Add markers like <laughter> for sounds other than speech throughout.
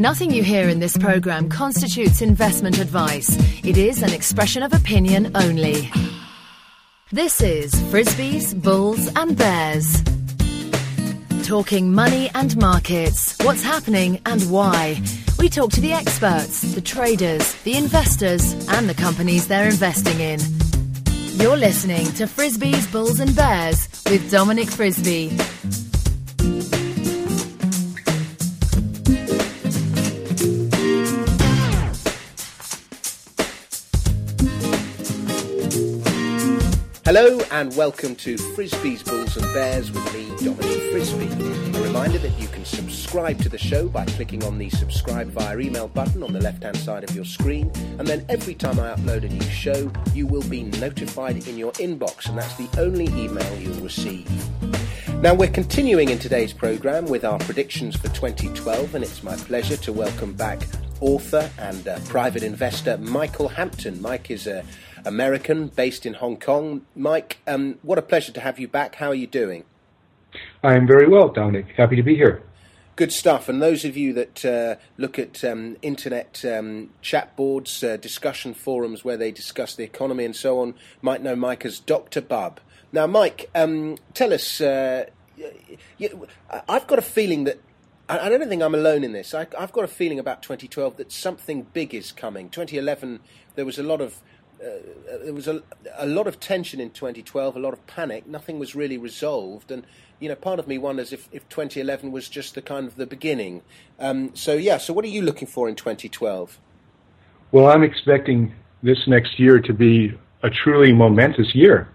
Nothing you hear in this program constitutes investment advice. It is an expression of opinion only. This is Frisby's, Bulls and Bears. Talking money and markets, what's happening and why. We talk to the experts, the traders, the investors, and the companies they're investing in. You're listening to Frisby's, Bulls and Bears with Dominic Frisby. Hello and welcome to Frisby's, Bulls and Bears with me, Dominic Frisby. A reminder that you can subscribe to the show by clicking on the subscribe via email button on the left hand side of your screen, and then every time I upload a new show, you will be notified in your inbox, and that's the only email you'll receive. Now, we're continuing in today's programme with our predictions for 2012, and it's my pleasure to welcome back author and uh, private investor Michael Hampton. Mike is a American based in Hong Kong. Mike, um, what a pleasure to have you back. How are you doing? I am very well, Dominic. Happy to be here. Good stuff. And those of you that uh, look at um, internet um, chat boards, uh, discussion forums where they discuss the economy and so on, might know Mike as Dr. Bubb. Now, Mike, um, tell us. Uh, I've got a feeling that I don't think I'm alone in this. I, have got a feeling about 2012 that something big is coming. 2011, there was a lot of uh, there was a, a lot of tension in 2012, a lot of panic. Nothing was really resolved, and you know, part of me wonders if, if 2011 was just the kind of the beginning. Um, so yeah, so what are you looking for in 2012? Well, I'm expecting this next year to be a truly momentous year.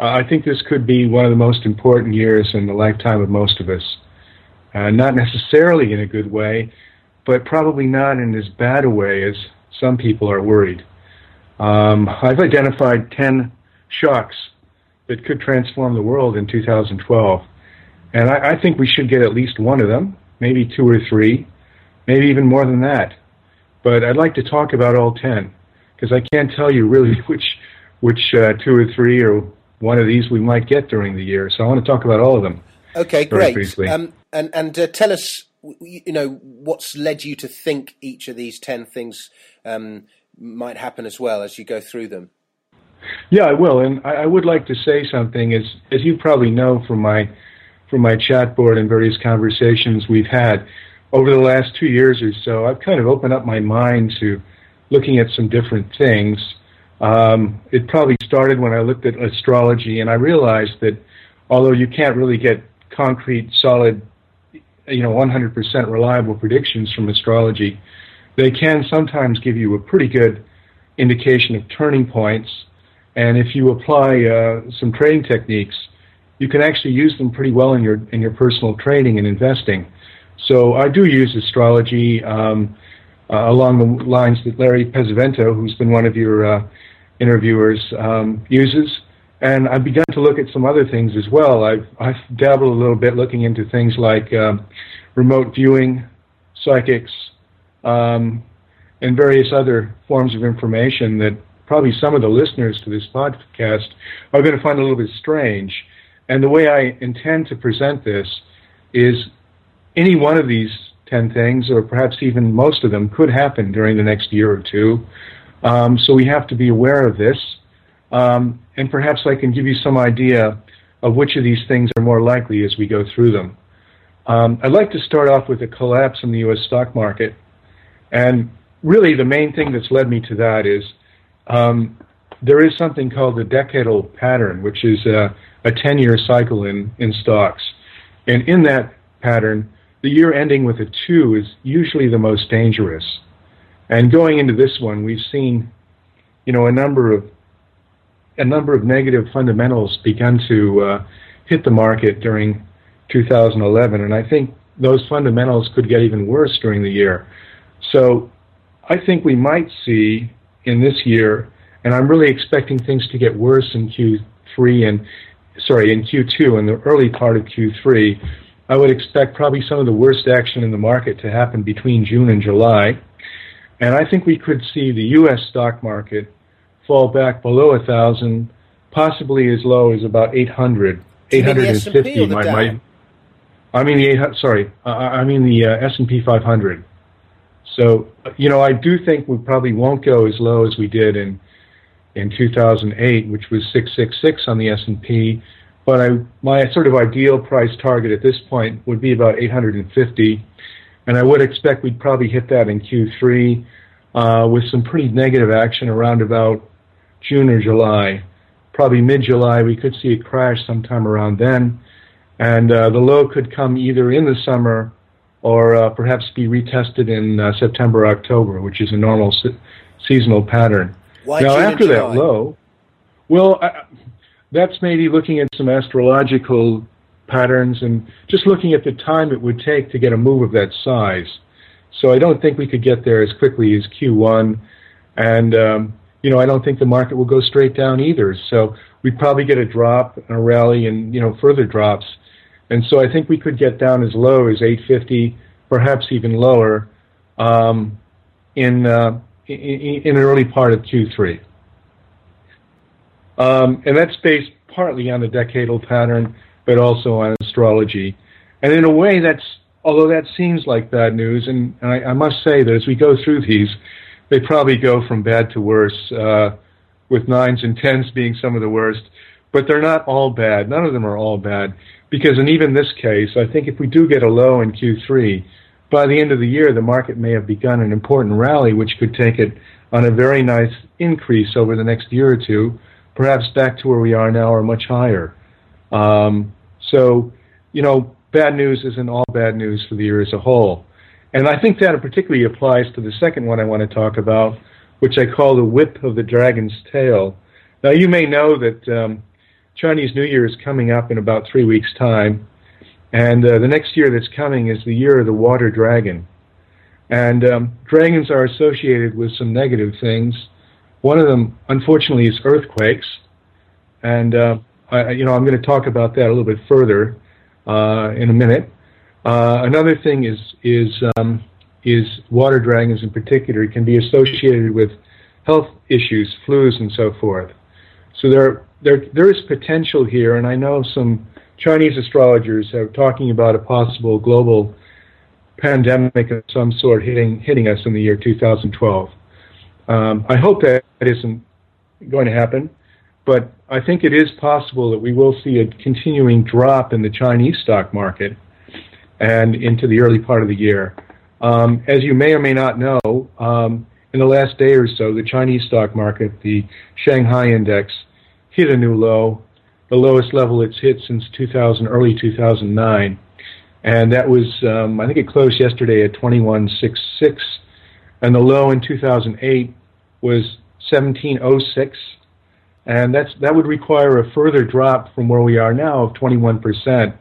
Uh, I think this could be one of the most important years in the lifetime of most of us. Uh, not necessarily in a good way, but probably not in as bad a way as some people are worried. Um, I've identified 10 shocks that could transform the world in 2012. And I, I, think we should get at least one of them, maybe two or three, maybe even more than that. But I'd like to talk about all 10 because I can't tell you really <laughs> which, which uh, two or three or one of these we might get during the year. So I want to talk about all of them. Okay, great. Um, and and uh, tell us, you know, what's led you to think each of these 10 things um, might happen as well as you go through them. Yeah, I will, and I, I would like to say something. As as you probably know from my from my chat board and various conversations we've had over the last two years or so, I've kind of opened up my mind to looking at some different things. Um, it probably started when I looked at astrology, and I realized that although you can't really get concrete, solid, you know, 100% reliable predictions from astrology, they can sometimes give you a pretty good indication of turning points. And if you apply uh, some trading techniques, you can actually use them pretty well in your in your personal trading and investing. So I do use astrology um, uh, along the lines that Larry Pesavento, who's been one of your uh, interviewers, um, uses. And I've begun to look at some other things as well. I've, I've dabbled a little bit looking into things like um, remote viewing, psychics, um, and various other forms of information that probably some of the listeners to this podcast are going to find a little bit strange. And the way I intend to present this is any one of these 10 things, or perhaps even most of them, could happen during the next year or two. Um, so we have to be aware of this. Um, and perhaps I can give you some idea of which of these things are more likely as we go through them. Um, I'd like to start off with a collapse in the U.S. stock market. And really, the main thing that's led me to that is um, there is something called the decadal pattern, which is a, a 10 year cycle in, in stocks. And in that pattern, the year ending with a two is usually the most dangerous. And going into this one, we've seen, you know, a number of a number of negative fundamentals begun to uh, hit the market during 2011, and I think those fundamentals could get even worse during the year. So I think we might see in this year, and I'm really expecting things to get worse in Q3 and sorry in Q2 and the early part of Q3. I would expect probably some of the worst action in the market to happen between June and July. And I think we could see the U.S. stock market fall back below a thousand, possibly as low as about 800, 850. My, my, I mean the sorry, I mean the uh, S and P 500. So, you know, I do think we probably won't go as low as we did in in 2008, which was 666 on the S&P. But I, my sort of ideal price target at this point would be about 850, and I would expect we'd probably hit that in Q3 uh, with some pretty negative action around about June or July. Probably mid-July, we could see a crash sometime around then, and uh, the low could come either in the summer or uh, perhaps be retested in uh, September, October, which is a normal se- seasonal pattern. Why now, after that low, well, I, that's maybe looking at some astrological patterns and just looking at the time it would take to get a move of that size. So I don't think we could get there as quickly as Q1, and um, you know I don't think the market will go straight down either. So we'd probably get a drop, and a rally, and you know further drops. And so I think we could get down as low as 850, perhaps even lower, um, in, uh, in in early part of Q3. Um, and that's based partly on the decadal pattern, but also on astrology. And in a way, that's although that seems like bad news, and I, I must say that as we go through these, they probably go from bad to worse, uh, with nines and tens being some of the worst. But they're not all bad. None of them are all bad, because in even this case, I think if we do get a low in Q3, by the end of the year, the market may have begun an important rally, which could take it on a very nice increase over the next year or two, perhaps back to where we are now or much higher. Um, so, you know, bad news isn't all bad news for the year as a whole. And I think that particularly applies to the second one I want to talk about, which I call the whip of the dragon's tail. Now, you may know that um, Chinese New Year is coming up in about three weeks' time, and uh, the next year that's coming is the year of the water dragon. And um, dragons are associated with some negative things. One of them, unfortunately, is earthquakes, and uh, I, you know I'm going to talk about that a little bit further uh, in a minute. Uh, another thing is is um, is water dragons in particular can be associated with health issues, flus, and so forth. So there there there is potential here, and I know some Chinese astrologers are talking about a possible global pandemic of some sort hitting hitting us in the year 2012. Um, I hope that isn't going to happen, but I think it is possible that we will see a continuing drop in the Chinese stock market and into the early part of the year. Um, as you may or may not know, um, in the last day or so, the Chinese stock market, the Shanghai index, hit a new low, the lowest level it's hit since 2000, early 2009. And that was, um, I think it closed yesterday at 2166, and the low in 2008 was 1706, and that's that would require a further drop from where we are now of 21 percent.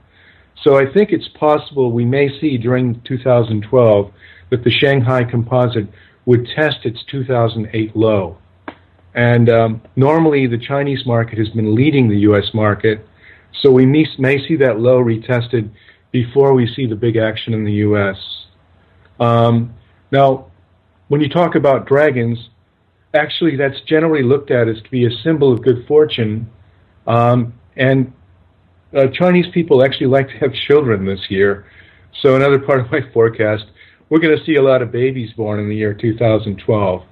So I think it's possible we may see during 2012 that the Shanghai Composite would test its 2008 low. And um, normally the Chinese market has been leading the U.S. market, so we may, may see that low retested before we see the big action in the U.S. Um, now, when you talk about dragons, actually that's generally looked at as to be a symbol of good fortune, um, and uh, Chinese people actually like to have children this year. So another part of my forecast, we're going to see a lot of babies born in the year 2012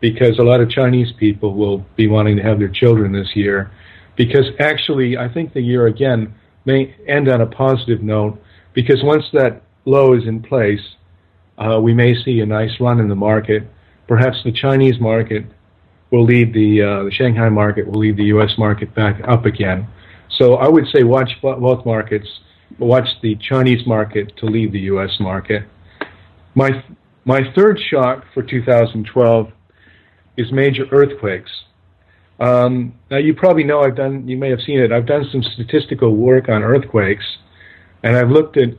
because a lot of Chinese people will be wanting to have their children this year. Because actually, I think the year again may end on a positive note because once that low is in place, uh, we may see a nice run in the market. Perhaps the Chinese market will lead the, uh, the Shanghai market will lead the U.S. market back up again. So I would say watch both markets, watch the Chinese market to lead the U.S. market. My my third shock for 2012 is major earthquakes. Um, now you probably know I've done. You may have seen it. I've done some statistical work on earthquakes, and I've looked at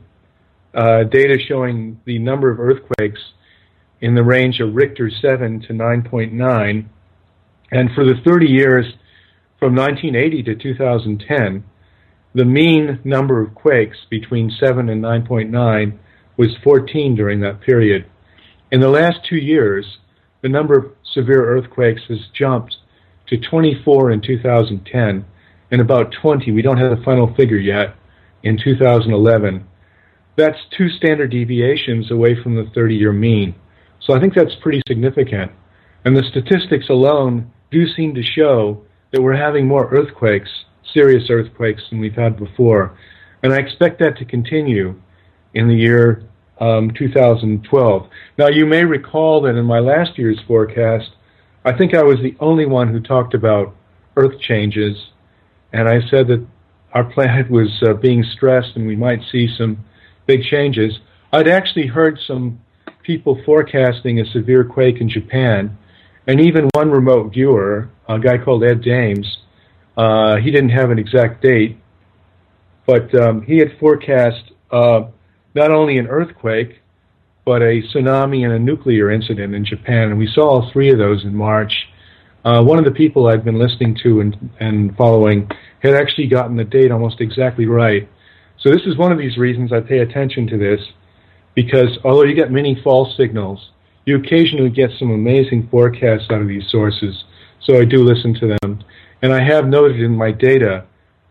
uh, data showing the number of earthquakes in the range of Richter 7 to 9.9, and for the 30 years from 1980 to 2010, the mean number of quakes between 7 and 9.9 was 14 during that period. In the last two years, the number of severe earthquakes has jumped to 24 in 2010 and about 20, we don't have the final figure yet, in 2011. That's two standard deviations away from the 30 year mean, So I think that's pretty significant. And the statistics alone do seem to show that we're having more earthquakes, serious earthquakes, than we've had before. And I expect that to continue in the year um, 2012. Now, you may recall that in my last year's forecast, I think I was the only one who talked about earth changes, and I said that our planet <laughs> was uh, being stressed and we might see some big changes. I'd actually heard some people forecasting a severe quake in Japan, and even one remote viewer, a guy called Ed Dames, uh, he didn't have an exact date, but um, he had forecast uh, not only an earthquake, but a tsunami and a nuclear incident in Japan. And we saw all three of those in March. Uh, one of the people I've been listening to and, and following had actually gotten the date almost exactly right. So this is one of these reasons I pay attention to this, because although you get many false signals, you occasionally get some amazing forecasts out of these sources. So I do listen to them. And I have noted in my data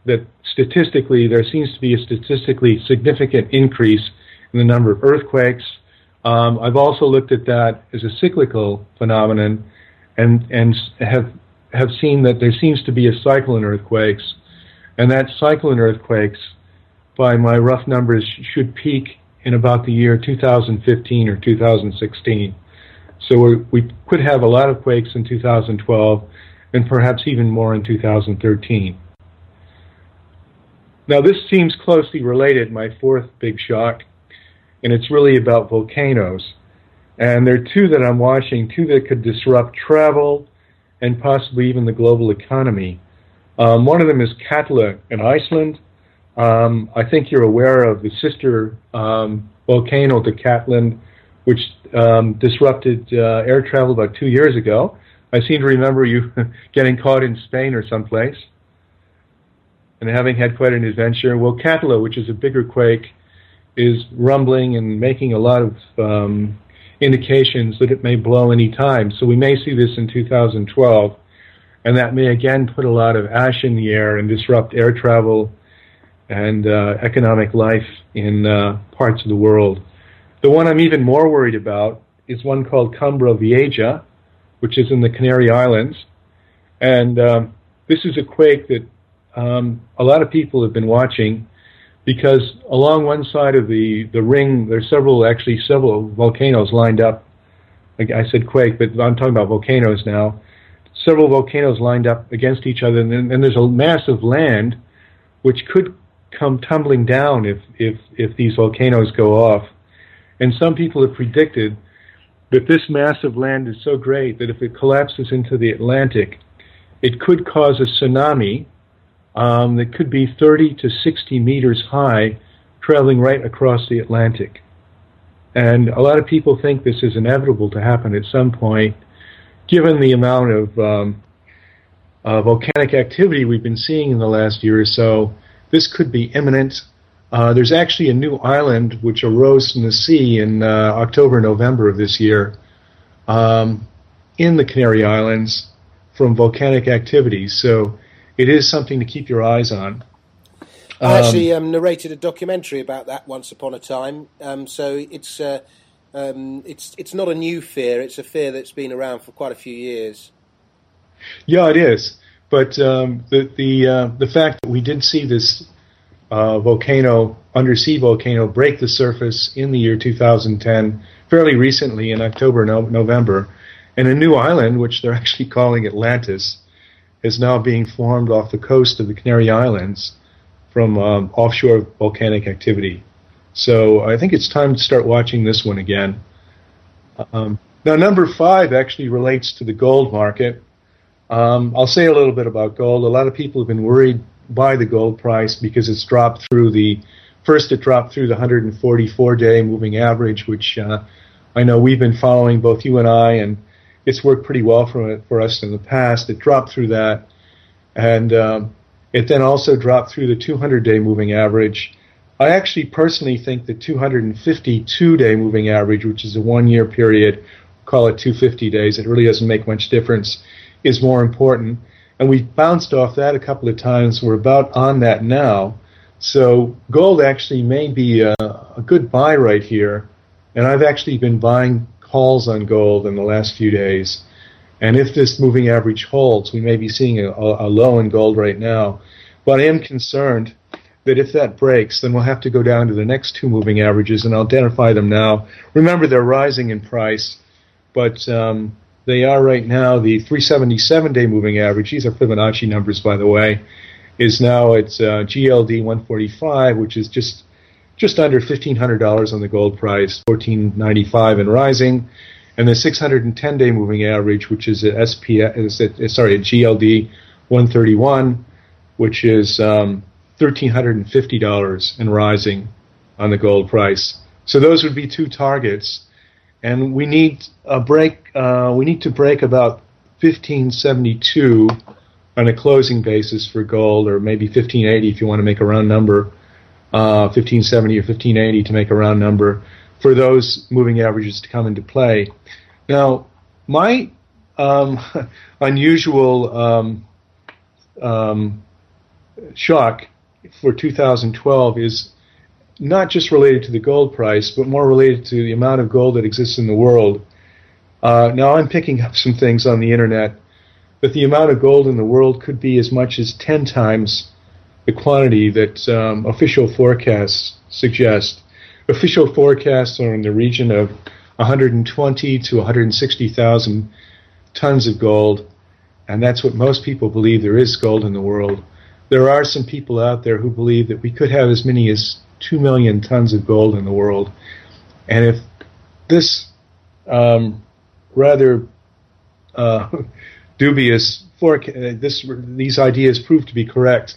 that statistically there seems to be a statistically significant increase in the number of earthquakes. Um, I've also looked at that as a cyclical phenomenon, and and have have seen that there seems to be a cycle in earthquakes, and that cycle in earthquakes, by my rough numbers, should peak in about the year 2015 or 2016. So we could have a lot of quakes in 2012, and perhaps even more in 2013. Now, this seems closely related, my fourth big shock, and it's really about volcanoes. And there are two that I'm watching, two that could disrupt travel and possibly even the global economy. Um, one of them is Katla in Iceland. Um, I think you're aware of the sister um, volcano to Katla, which um, disrupted uh, air travel about two years ago. I seem to remember you <laughs> getting caught in Spain or someplace and having had quite an adventure. Well, Katla, which is a bigger quake, is rumbling and making a lot of um, indications that it may blow any time. So we may see this in 2012, and that may again put a lot of ash in the air and disrupt air travel and uh, economic life in uh, parts of the world. The one I'm even more worried about is one called Cumbre Vieja, which is in the Canary Islands. And um, this is a quake that um, a lot of people have been watching because along one side of the, the ring, there's several, actually several volcanoes lined up. I said quake, but I'm talking about volcanoes now. Several volcanoes lined up against each other, and then and there's a mass of land which could come tumbling down if, if, if these volcanoes go off. And some people have predicted that this mass of land is so great that if it collapses into the Atlantic, it could cause a tsunami um, that could be 30 to 60 meters high, traveling right across the Atlantic. And a lot of people think this is inevitable to happen at some point, given the amount of um, uh, volcanic activity we've been seeing in the last year or so. This could be imminent. Uh, there's actually a new island which arose from the sea in uh, October, November of this year um, in the Canary Islands from volcanic activity. So it is something to keep your eyes on. I actually um, narrated a documentary about that once upon a time. Um, so it's uh, um, it's it's not a new fear. It's a fear that's been around for quite a few years. Yeah, it is. But um, the the uh, the fact that we did see this uh, volcano, undersea volcano, break the surface in the year 2010, fairly recently in October, no, November, and a new island, which they're <laughs> actually calling Atlantis, is now being formed off the coast of the Canary Islands from um, offshore volcanic activity. So I think it's time to start watching this one again. Um, now, number five actually relates to the gold market. Um, I'll say a little bit about gold. A lot of people have been worried by the gold price because it's dropped through the first it dropped through the 144 day moving average, which uh, I know we've been following both you and I, and it's worked pretty well for for us in the past. It dropped through that, and um, it then also dropped through the 200-day moving average. I actually personally think the 252-day moving average, which is a one-year period, call it 250 days, it really doesn't make much difference, is more important. And we bounced off that a couple of times. We're about on that now. So gold actually may be a, a good buy right here. And I've actually been buying calls on gold in the last few days. And if this moving average holds, we may be seeing a, a low in gold right now. But I am concerned that if that breaks, then we'll have to go down to the next two moving averages and identify them now. Remember, they're rising in price, but um, they are right now the 377 day moving average. These are Fibonacci numbers, by the way. Is now at uh, GLD 145, which is just just under $1,500 on the gold price, 14.95 and rising, and the 610 day moving average, which is at SPS, is at, sorry, at GLD 131, which is um, $1,350 and rising on the gold price. So those would be two targets, and we need a break. Uh, we need to break about 1572 on a closing basis for gold, or maybe 1580 if you want to make a round number, uh, 1570 or 1580 to make a round number for those moving averages to come into play. Now, my um, <laughs> unusual um, um, shock for 2012 is not just related to the gold price, but more related to the amount of gold that exists in the world. Uh, now, I'm picking up some things on the internet, but the amount of gold in the world could be as much as 10 times the quantity that um, official forecasts suggest. Official forecasts are in the region of 120 to 160,000 tons of gold, and that's what most people believe there is gold in the world there are some people out there who believe that we could have as many as 2 million tons of gold in the world. And if this um, rather uh, <laughs> dubious forecast, this, these ideas prove to be correct,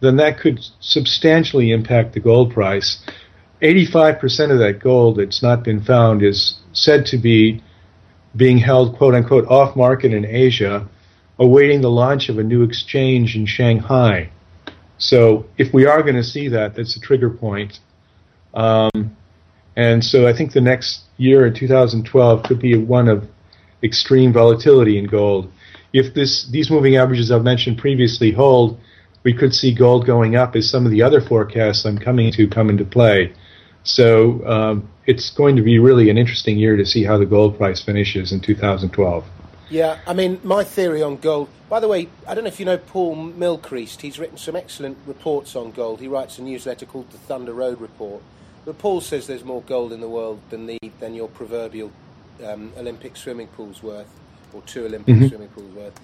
then that could substantially impact the gold price. 85% of that gold that's not been found is said to be being held, quote unquote, off market in Asia awaiting the launch of a new exchange in Shanghai. So if we are going to see that, that's a trigger point. Um, and so I think the next year in 2012 could be one of extreme volatility in gold. If this these moving averages I've mentioned previously hold, we could see gold going up as some of the other forecasts I'm coming to come into play. So um, it's going to be really an interesting year to see how the gold price finishes in 2012. Yeah, I mean, my theory on gold. By the way, I don't know if you know Paul Mylchreest. He's written some excellent reports on gold. He writes a newsletter called the Thunder Road Report. But Paul says there's more gold in the world than the than your proverbial um, Olympic swimming pool's worth, or two Olympic mm-hmm. swimming pools worth.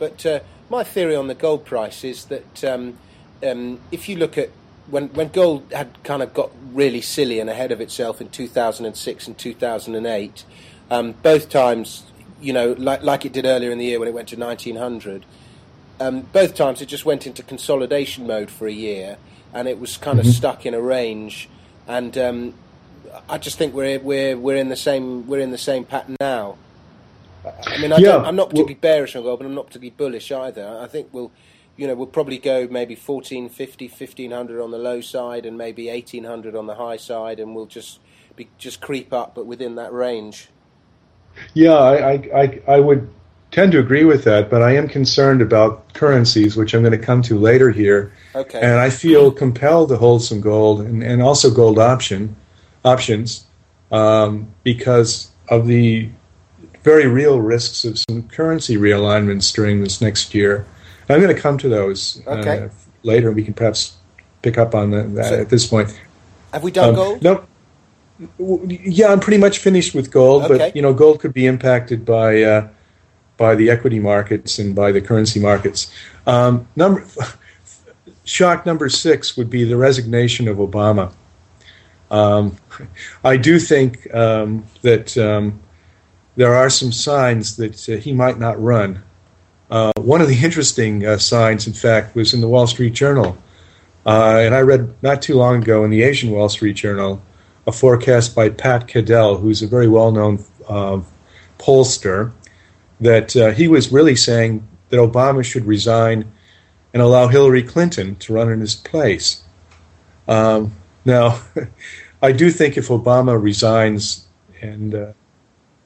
But uh, my theory on the gold price is that um, um, if you look at when when gold had kind of got really silly and ahead of itself in 2006 and 2008, um, both times you know, like, like it did earlier in the year when it went to 1900. Um, both times it just went into consolidation mode for a year, and it was kind of mm-hmm. stuck in a range. And um, I just think we're we're we're in the same we're in the same pattern now. I mean, I am not particularly well, bearish on gold, but I'm not particularly bullish either. I think we'll, you know, we'll probably go maybe 1450, 1500 on the low side, and maybe 1800 on the high side, and we'll just be just creep up, but within that range. Yeah, I, I, I would tend to agree with that, but I am concerned about currencies, which I'm going to come to later here. Okay. And I feel compelled to hold some gold and, and also gold option options um, because of the very real risks of some currency realignments during this next year. I'm going to come to those uh, okay. uh, later. We can perhaps pick up on that so, at this point. Have we done um, gold? No, yeah, I'm pretty much finished with gold, okay. but you know, gold could be impacted by uh, by the equity markets and by the currency markets. Um, number <laughs> shock number six would be the resignation of Obama. Um, <laughs> I do think um, that um, there are some signs that uh, he might not run. Uh, one of the interesting uh, signs, in fact, was in the Wall Street Journal, uh, and I read not too long ago in the Asian Wall Street Journal a forecast by Pat Caddell, who's a very well known uh, pollster, that uh, he was really saying that Obama should resign and allow Hillary Clinton to run in his place. Um, now, <laughs> I do think if Obama resigns and uh,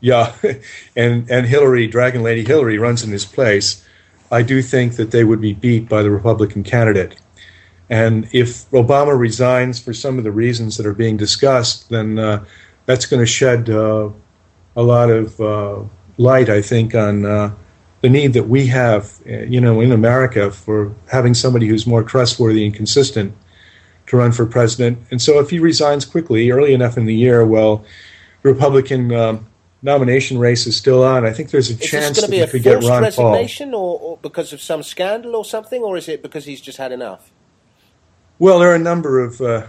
yeah, <laughs> and and Hillary, Dragon Lady Hillary, runs in his place, I do think that they would be beat by the Republican candidate. And if Obama resigns for some of the reasons that are being discussed, then uh, that's going to shed uh, a lot of uh, light, I think, on uh, the need that we have, uh, you know, in America for having somebody who's more trustworthy and consistent to run for president. And so, if he resigns quickly, early enough in the year, well, Republican um, nomination race is still on. I think there's a is chance that we could get Ron resignation Paul. Or, or because of some scandal or something, or is it because he's just had enough? Well, there are a number of uh,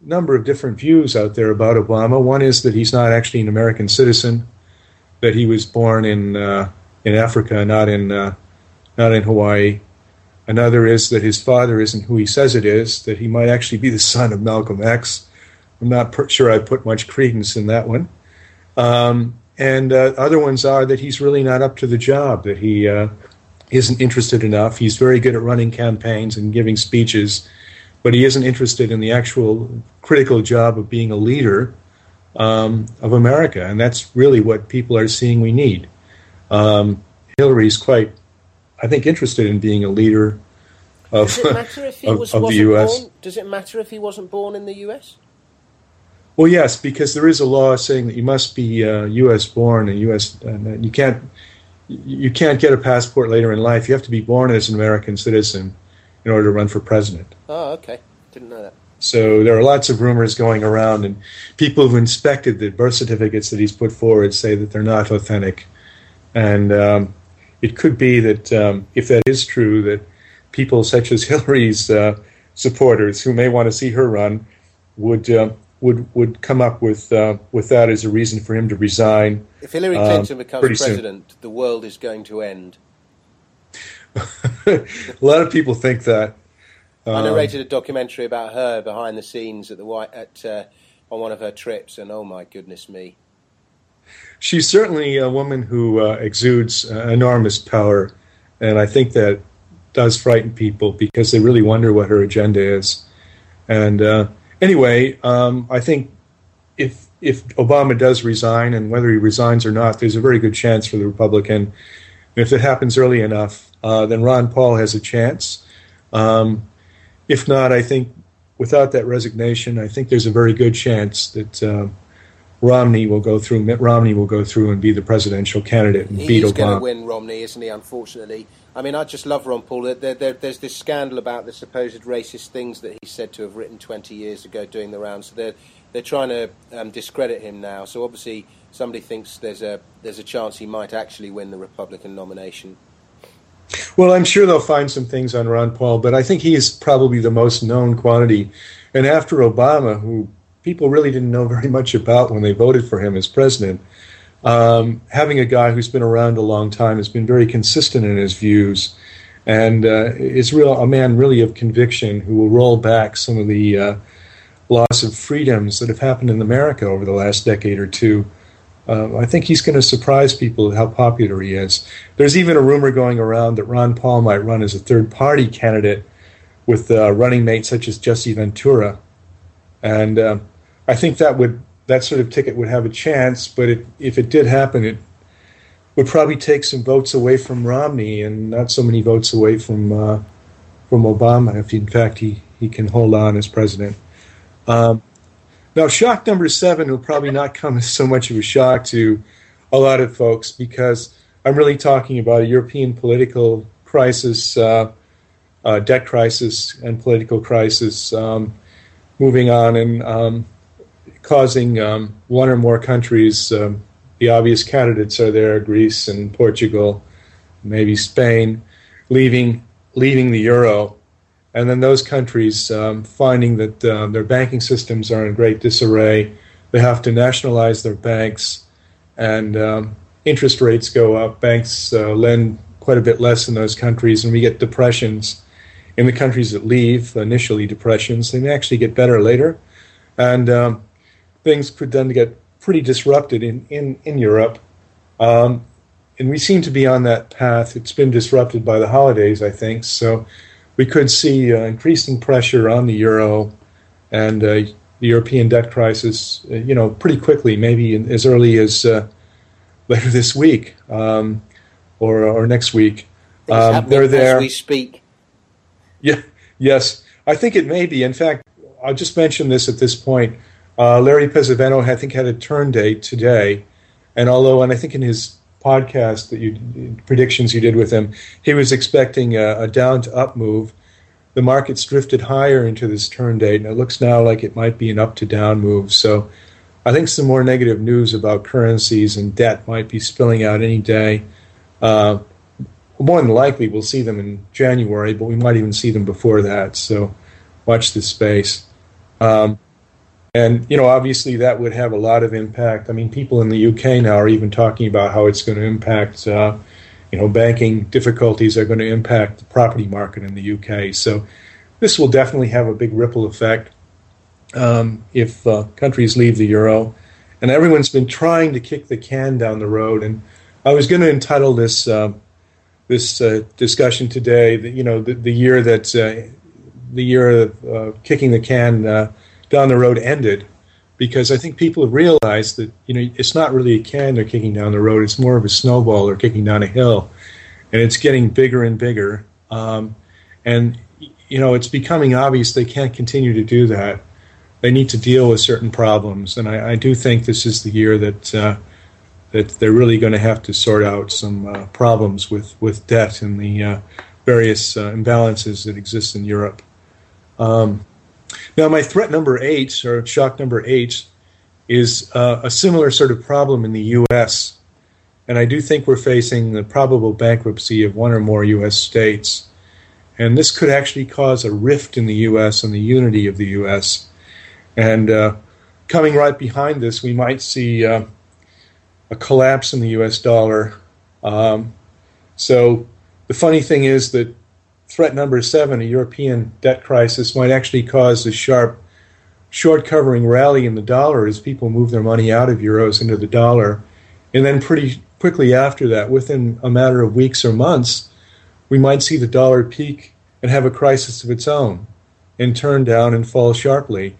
number of different views out there about Obama. One is that he's not actually an American citizen, that he was born in uh, in Africa, not in uh, not in Hawaii. Another is that his father isn't who he says it is, that he might actually be the son of Malcolm X. I'm not per- sure I put much credence in that one. Um, and uh, other ones are that he's really not up to the job, that he uh, isn't interested enough. He's very good at running campaigns and giving speeches, but he isn't interested in the actual critical job of being a leader um, of America. And that's really what people are seeing we need. Um, Hillary's quite, I think, interested in being a leader of, Does it matter if he <laughs> of, was, of the U.S. born? Does it matter if he wasn't born in the U.S.? Well, yes, because there is a law saying that you must be uh, U.S. born and U.S. and you can't you can't get a passport later in life. You have to be born as an American citizen in order to run for president. Oh, okay. Didn't know that. So there are lots of rumors going around, and people who've inspected the birth certificates that he's put forward say that they're not authentic. And um, it could be that um, if that is true, that people such as Hillary's uh, supporters, who may want to see her run, would uh, would would come up with uh, with that as a reason for him to resign. If Hillary um, Clinton becomes pretty soon. president, the world is going to end. <laughs> a lot of people think that. I Um, narrated a documentary about her behind the scenes at the White at uh, on one of her trips, and oh my goodness me! she's certainly a woman who uh, exudes uh, enormous power, and I think that does frighten people because they really wonder what her agenda is. And uh, anyway, um, I think if if Obama does resign, and whether he resigns or not, there's a very good chance for the Republican. If it happens early enough, uh, then Ron Paul has a chance. Um, if not, I think without that resignation, I think there's a very good chance that. Uh, Romney will go through. Mitt Romney will go through and be the presidential candidate and beat Obama. He's going to win Romney, isn't he? Unfortunately, I mean, I just love Ron Paul. There, there, there's this scandal about the supposed racist things that he's said to have written 20 years ago, doing the rounds. So they're they're trying to um, discredit him now. So obviously, somebody thinks there's a there's a chance he might actually win the Republican nomination. Well, I'm sure they'll find some things on Ron Paul, but I think he is probably the most known quantity. And after Obama, who people really didn't know very much about when they voted for him as president, um, having a guy who's been around a long time has been very consistent in his views, and uh, is real a man really of conviction who will roll back some of the uh, loss of freedoms that have happened in America over the last decade or two. Uh, I think he's going to surprise people how popular he is. There's even a rumor going around that Ron Paul might run as a third party candidate with uh, running mates such as Jesse Ventura, and uh, I think that would that sort of ticket would have a chance. But it, if it did happen, it would probably take some votes away from Romney and not so many votes away from uh, from Obama. If in fact he he can hold on as president. Um, now, shock number seven will probably not come as so much of a shock to a lot of folks because I'm really talking about a European political crisis, uh, uh, debt crisis, and political crisis um, moving on and um, causing um, one or more countries. Um, the obvious candidates are there: Greece and Portugal, maybe Spain, leaving leaving the euro and then those countries um, finding that uh, their banking systems are in great disarray, they have to nationalize their banks, and um, interest rates go up. Banks uh, lend quite a bit less in those countries, and we get depressions in the countries that leave. Initially, depressions they may actually get better later, and um, things could then get pretty disrupted in in in Europe. Um, and we seem to be on that path. It's been disrupted by the holidays, I think. So we could see uh, increasing pressure on the euro and uh, the European debt crisis, uh, you know, pretty quickly, maybe in, as early as uh, later this week um, or, or next week. Um, they're there. as we speak. Yeah, yes, I think it may be. In fact, I'll just mention this at this point. Uh, Larry Pesavento, I think, had a turn date today, And although, and I think in his podcast that you predictions you did with him, he was expecting a, a down to up move. The market's drifted higher into this turn date, and it looks now like it might be an up to down move. So I think some more negative news about currencies and debt might be spilling out any day. Uh, more than likely, we'll see them in January, but we might even see them before that. So watch this space. Um, and, you know, obviously that would have a lot of impact. I mean, people in the UK now are even talking about how it's going to impact, uh, you know, banking difficulties are going to impact the property market in the UK. So this will definitely have a big ripple effect um, if uh, countries leave the euro. And everyone's been trying to kick the can down the road. And I was going to entitle this uh, this uh, discussion today, you know, the, the year that uh, the year of uh, kicking the can down the road ended, because I think people have realized that you know it's not really a can they're kicking down the road; it's more of a snowball they're kicking down a hill, and it's getting bigger and bigger. Um, and you know, it's becoming obvious they can't continue to do that they need to deal with certain problems. And I, I do think this is the year that uh, that they're really going to have to sort out some uh, problems with, with debt and the uh, various uh, imbalances that exist in Europe. Um, now, my threat number eight, or shock number eight, is uh, a similar sort of problem in the U.S. And I do think we're facing the probable bankruptcy of one or more U.S. states. And this could actually cause a rift in the U.S. and the unity of the U.S. And uh, coming right behind this, we might see uh, a collapse in the US dollar. Um, so the funny thing is that threat number seven, a European debt crisis, might actually cause a sharp short covering rally in the dollar as people move their money out of euros into the dollar. And then pretty quickly after that, within a matter of weeks or months, we might see the dollar peak and have a crisis of its own and turn down and fall sharply.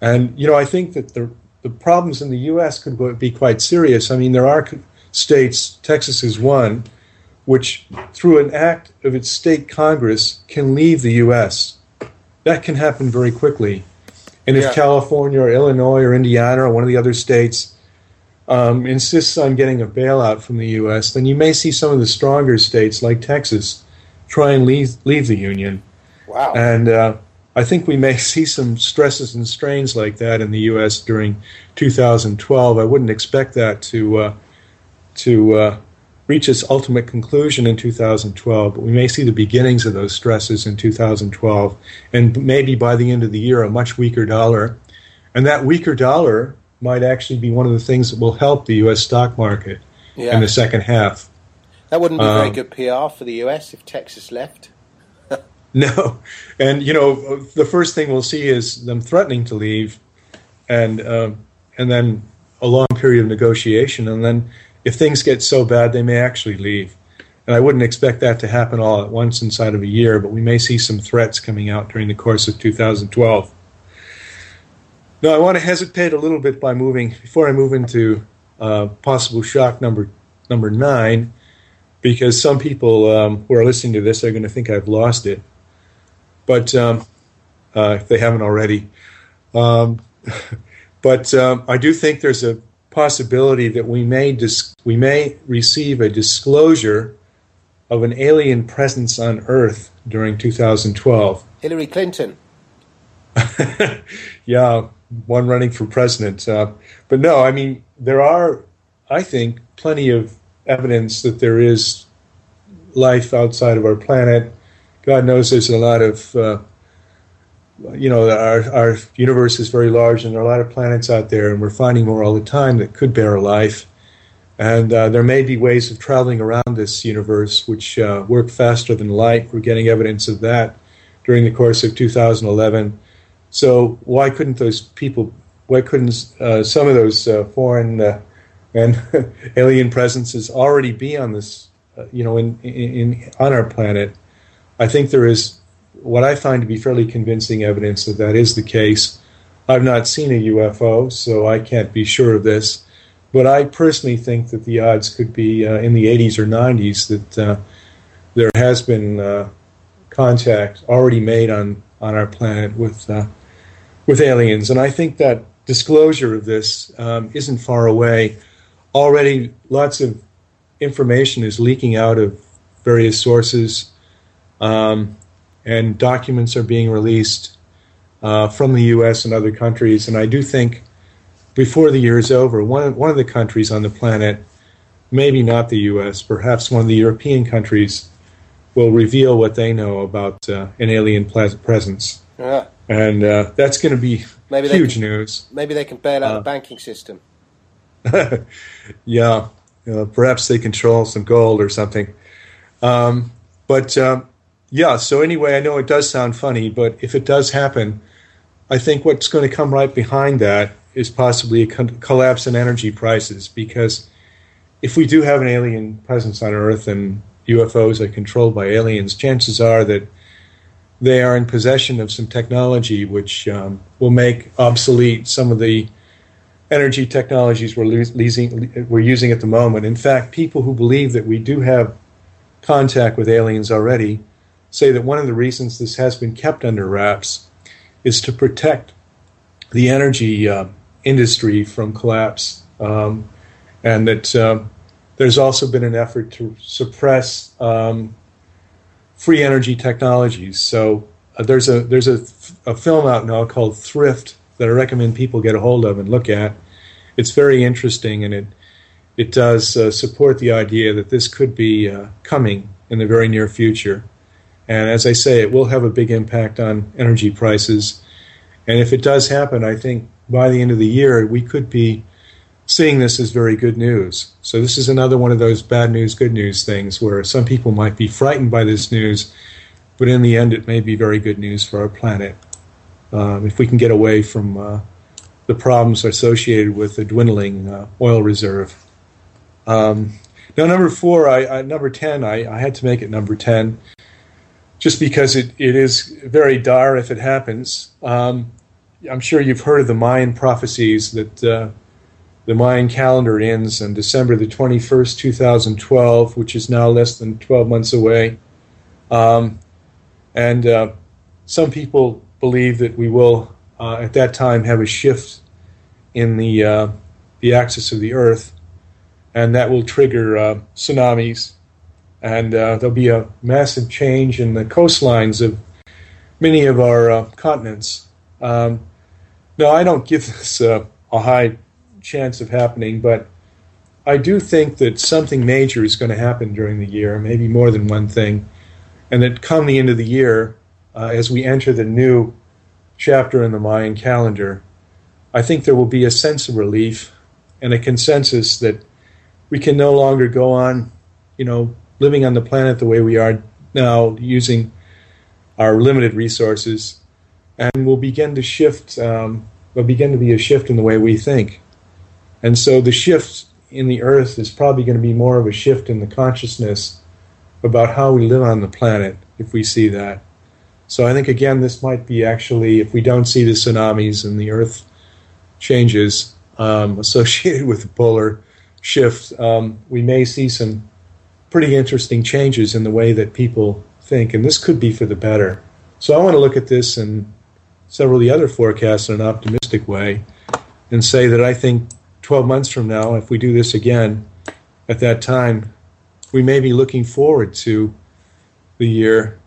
And you know, I think that the the problems in the U.S. could be quite serious. I mean, there are states, Texas is one, which through an act of its state Congress can leave the U.S. That can happen very quickly. And if yeah. California or Illinois or Indiana or one of the other states um, insists on getting a bailout from the U.S., then you may see some of the stronger states like Texas try and leave, leave the union. Wow. And uh, I think we may <laughs> see some stresses and strains like that in the U.S. during 2012. I wouldn't expect that to uh, to uh, reach its ultimate conclusion in 2012, but we may see the beginnings of those stresses in 2012, and maybe by the end of the year, a much weaker dollar, and that weaker dollar might actually be one of the things that will help the U.S. stock market yeah. in the second half. That wouldn't be um, very good PR for the U.S. if Texas left. <laughs> No, and you know the first thing we'll see is them threatening to leave, and uh, and then a long period of negotiation, and then if things get so bad, they may actually leave. And I wouldn't expect that to happen all at once inside of a year, but we may see some threats coming out during the course of 2012. Now, I want to hesitate a little bit by moving before I move into uh, possible shock number number nine, because some people um, who are listening to this are going to think I've lost it but um, uh, if they haven't already. Um, <laughs> but um, I do think there's a possibility that we may dis- we may receive a disclosure of an alien presence on Earth during 2012. Hillary Clinton. <laughs> yeah, one running for president. Uh, but no, I mean there are, I think, plenty of evidence that there is life outside of our planet God knows there's a lot of, uh, you know, our, our universe is very large and there are a lot of planets out there, and we're finding more all the time that could bear life. And uh, there may be ways of traveling around this universe which uh, work faster than light. We're getting evidence of that during the course of 2011. So why couldn't those people? Why couldn't uh, some of those uh, foreign uh, and <laughs> alien presences already be on this? Uh, you know, in, in, in on our planet? I think there is what I find to be fairly convincing evidence that that is the case. I've not seen a UFO, so I can't be sure of this. But I personally think that the odds could be uh, in the 80s or 90s that uh, there has been uh, contact already made on, on our planet with uh, with aliens, and I think that disclosure of this um, isn't far away. already lots of information is leaking out of various sources, um, and documents are being released uh, from the U.S. and other countries. And I do think before the year is over, one of, one of the countries on the planet, maybe not the U.S., perhaps one of the European countries, will reveal what they know about uh, an alien presence. Yeah. And uh, that's going to be maybe huge can, news. Maybe they can bail out the uh, banking system. <laughs> yeah, perhaps they control some gold or something. Um, but um, yeah, so anyway, I know it does sound funny, but if it does happen, I think what's going to come right behind that is possibly a collapse in energy prices because if we do have an alien presence on Earth and UFOs are controlled by aliens, chances are that they are in possession of some technology which um, will make obsolete some of the energy technologies we're, losing, we're using at the moment. In fact, people who believe that we do have contact with aliens already say that one of the reasons this has been kept under wraps is to protect the energy uh, industry from collapse, um, and that uh, there's also been an effort to suppress um, free energy technologies. So uh, there's a there's a, a film out now called Thrive that I recommend people get a hold of and look at. It's very interesting, and it it does uh, support the idea that this could be uh, coming in the very near future. And as I say, it will have a big impact on energy prices. And if it does happen, I think by the end of the year, we could be seeing this as very good news. So this is another one of those bad news, good news things where some people might be frightened by this news, but in the end, it may be very good news for our planet. Um, if we can get away from uh, the problems associated with the dwindling uh, oil reserve. Um, now, number four, I, I number ten, I, I, had to make it number ten, just because it, it is very dire if it happens. Um, I'm sure you've heard of the Mayan prophecies that uh, the Mayan calendar ends on December the 21st, 2012, which is now less than 12 months away. Um, and uh, some people believe that we will, uh, at that time, have a shift in the uh, the axis of the Earth, and that will trigger uh, tsunamis, and uh, there'll be a massive change in the coastlines of many of our uh, continents. Um, now, I don't give <laughs> this a high chance of happening, but I do think that something major is going to happen during the year, maybe more than one thing, and that come the end of the year, uh, as we enter the new chapter in the Mayan calendar, I think there will be a sense of relief and a consensus that we can no longer go on, you know, living on the planet the way we are now, using our limited resources, and will begin to shift. Um, will begin to be a shift in the way we think, and so the shift in the Earth is probably going to be more of a shift in the consciousness about how we live on the planet. If we see that, so I think again, this might be actually, if we don't see the tsunamis and the Earth changes um, <laughs> associated with the polar shift, um, we may see some pretty interesting changes in the way that people think, and this could be for the better. So I want to look at this and several of the other forecasts in an optimistic way and say that I think 12 months from now, if we do this again at that time, we may be looking forward to the year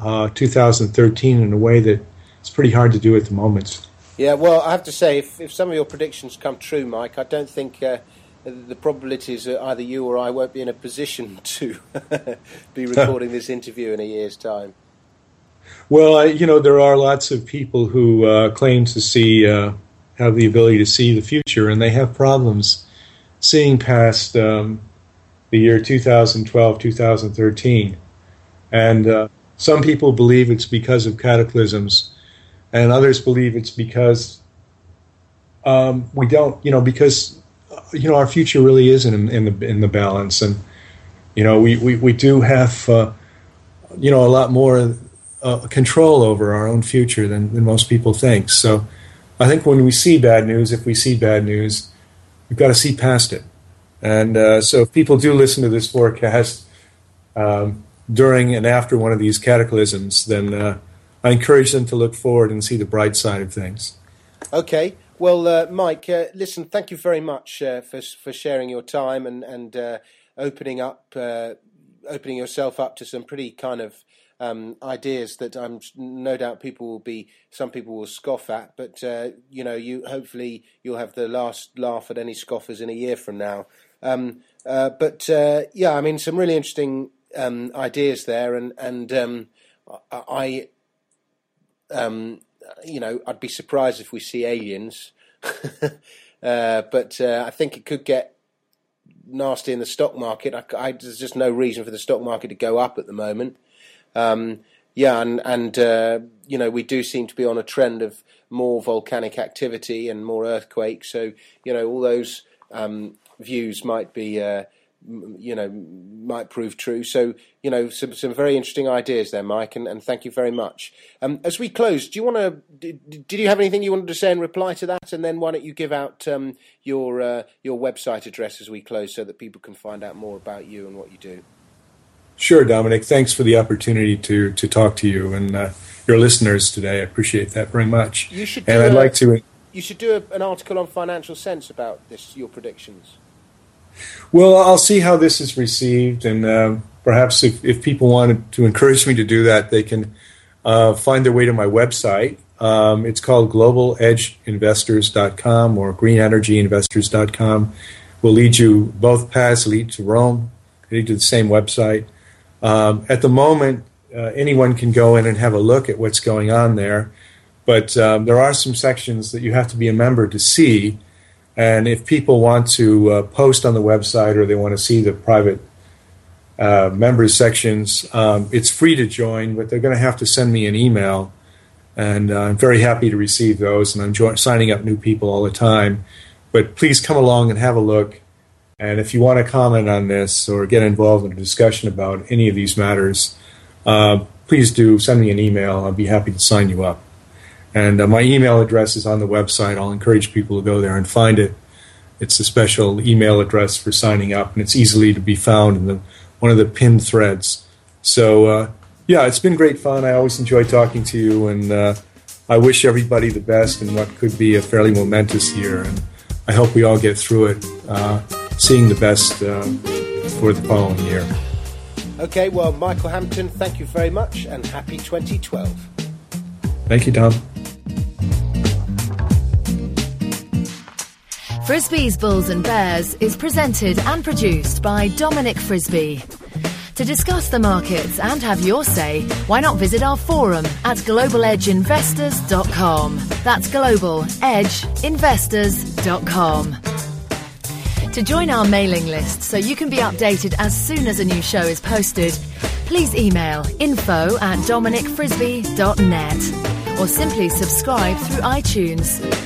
uh, 2013 in a way that it's pretty hard to do at the moment. Yeah, well, I have to say, if, if some of your predictions come true, Mike, I don't think uh, the probabilities that either you or I won't be in a position <laughs> to <laughs> be recording <laughs> this interview in a year's time. Well, I, you know, there are lots of people who uh, claim to see, uh, have the ability to see the future, and they have problems seeing past um, the year 2012, 2013. And uh, some people believe it's because of cataclysms and others believe it's because um, we don't, you know, because you know our future really is in, in the in the balance, and you know we we, we do have uh, you know a lot more uh, control over our own future than, than most people think. So I think when we see bad news, if we see bad news, we've got to see past it. And uh, so if people do listen to this forecast um, during and after one of these cataclysms, then uh, I encourage them to look forward and see the bright side of things. Okay. Well, uh, Mike, uh, listen, thank you very much uh, for for sharing your time and and uh, opening up, uh, opening yourself up to some pretty kind of um, ideas that I'm no doubt people will be, some people will scoff at, but uh, you know, you hopefully you'll have the last laugh at any scoffers in a year from now. Um, but yeah, I mean, some really interesting um, ideas there, and and um, I, um, you know, I'd be surprised if we see aliens, <laughs> uh, but uh, I think it could get nasty in the stock market. I, I, there's just no reason for the stock market to go up at the moment. Um, yeah, and and uh, you know we do seem to be on a trend of more volcanic activity and more earthquakes. So you know all those um, views might be uh, you know might prove true. So you know some some very interesting ideas there, Mike, and, and thank you very much. Um, as we close, do you want to? Did, did you have anything you wanted to say in reply to that? And then why don't you give out um, your uh, your website address as we close, so that people can find out more about you and what you do. Sure, Dominic. Thanks for the opportunity to to talk to you and uh, your listeners today. I appreciate that very much. You should. and I'd a, like to. You should do a, an article on Financial Sense about this. Your predictions. Well, I'll see how this is received, and uh, perhaps if, if people wanted to encourage me to do that, they can uh, find their way to my website. Um, it's called globaledgeinvestors.com or greenenergyinvestors.com. Will lead you both paths lead to Rome, lead to the same website. Um, at the moment, uh, anyone can go in and have a look at what's going on there, but um, there are some sections that you have to be a member to see. And if people want to uh, post on the website or they want to see the private uh, members sections, um, it's free to join, but they're going to have to send me an email. And uh, I'm very happy to receive those, and I'm jo- signing up new people all the time. But please come along and have a look. And if you want to comment on this or get involved in a discussion about any of these matters, uh, please do send me an email. I'll be happy to sign you up. And uh, my email address is on the website. I'll encourage people to go there and find it. It's a special email address for signing up, and it's easily to be found in the, one of the pinned threads. So, uh, yeah, it's been great fun. I always enjoy talking to you, and uh, I wish everybody the best in what could be a fairly momentous year. And I hope we all get through it, uh, seeing the best uh, for the following year. Okay, well, Michael Hampton, thank you very much, and happy 2012. Thank you, Dom. Frisby's Bulls and Bears is presented and produced by Dominic Frisby. To discuss the markets and have your say, why not visit our forum at globaledgeinvestors.com. That's globaledgeinvestors.com. To join our mailing list so you can be updated as soon as a new show is posted, please email info at dominicfrisby.net or simply subscribe through iTunes.